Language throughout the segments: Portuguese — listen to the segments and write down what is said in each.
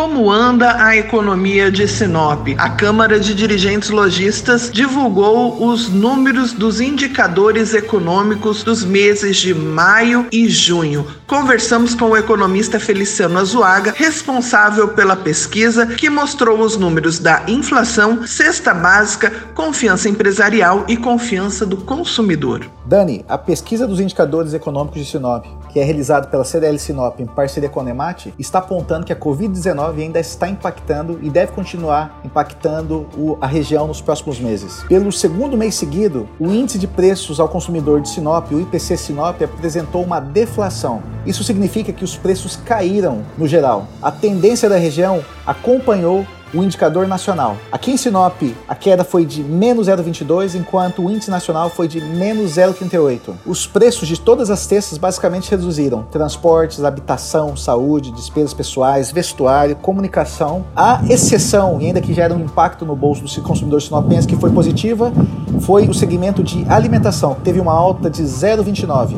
Como anda a economia de Sinop? A Câmara de Dirigentes Logistas divulgou os números dos indicadores econômicos dos meses de maio e junho. Conversamos com o economista Feliciano Azuaga, responsável pela pesquisa, que mostrou os números da inflação, cesta básica, confiança empresarial e confiança do consumidor. Dani, a pesquisa dos indicadores econômicos de Sinop, que é realizada pela CDL Sinop em parceria com a Nemate, está apontando que a Covid-19 ainda está impactando e deve continuar impactando o, a região nos próximos meses. Pelo segundo mês seguido, o índice de preços ao consumidor de Sinop, o IPC Sinop, apresentou uma deflação. Isso significa que os preços caíram no geral. A tendência da região acompanhou o indicador nacional. Aqui em Sinop, a queda foi de menos 0,22, enquanto o índice nacional foi de menos 0,38. Os preços de todas as cestas basicamente reduziram: transportes, habitação, saúde, despesas pessoais, vestuário, comunicação. A exceção, e ainda que gera um impacto no bolso do consumidor sinopense que foi positiva, foi o segmento de alimentação, que teve uma alta de 0,29.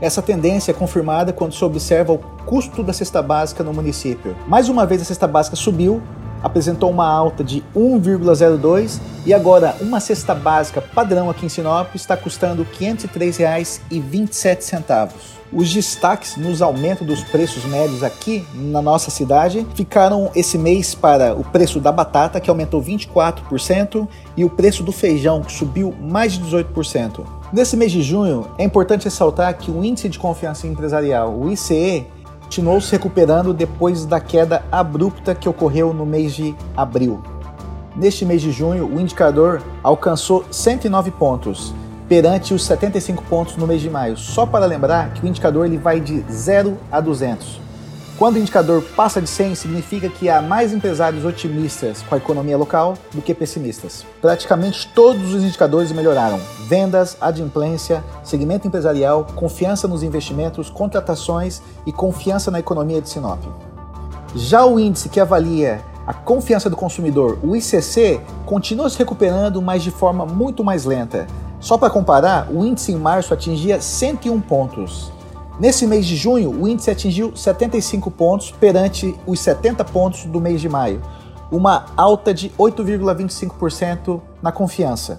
Essa tendência é confirmada quando se observa o custo da cesta básica no município. Mais uma vez a cesta básica subiu, apresentou uma alta de 1,02 e agora uma cesta básica padrão aqui em Sinop está custando R$ 503,27. Os destaques nos aumentos dos preços médios aqui na nossa cidade ficaram esse mês para o preço da batata, que aumentou 24%, e o preço do feijão, que subiu mais de 18%. Nesse mês de junho, é importante ressaltar que o Índice de Confiança Empresarial, o ICE, continuou se recuperando depois da queda abrupta que ocorreu no mês de abril. Neste mês de junho, o indicador alcançou 109 pontos, perante os 75 pontos no mês de maio. Só para lembrar que o indicador ele vai de 0 a 200. Quando o indicador passa de 100, significa que há mais empresários otimistas com a economia local do que pessimistas. Praticamente todos os indicadores melhoraram: vendas, adimplência, segmento empresarial, confiança nos investimentos, contratações e confiança na economia de Sinop. Já o índice que avalia a confiança do consumidor, o ICC, continua se recuperando, mas de forma muito mais lenta. Só para comparar, o índice em março atingia 101 pontos. Nesse mês de junho, o índice atingiu 75 pontos perante os 70 pontos do mês de maio, uma alta de 8,25% na confiança.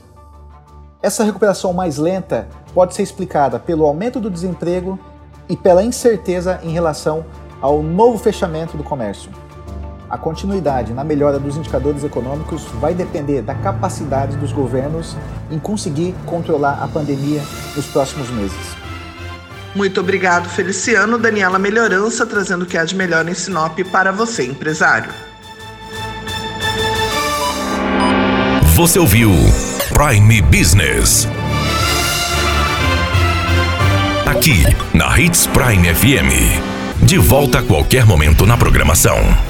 Essa recuperação mais lenta pode ser explicada pelo aumento do desemprego e pela incerteza em relação ao novo fechamento do comércio. A continuidade na melhora dos indicadores econômicos vai depender da capacidade dos governos em conseguir controlar a pandemia nos próximos meses. Muito obrigado, Feliciano. Daniela Melhorança trazendo o que há de melhor em Sinop para você, empresário. Você ouviu Prime Business. Aqui, na Hits Prime FM. De volta a qualquer momento na programação.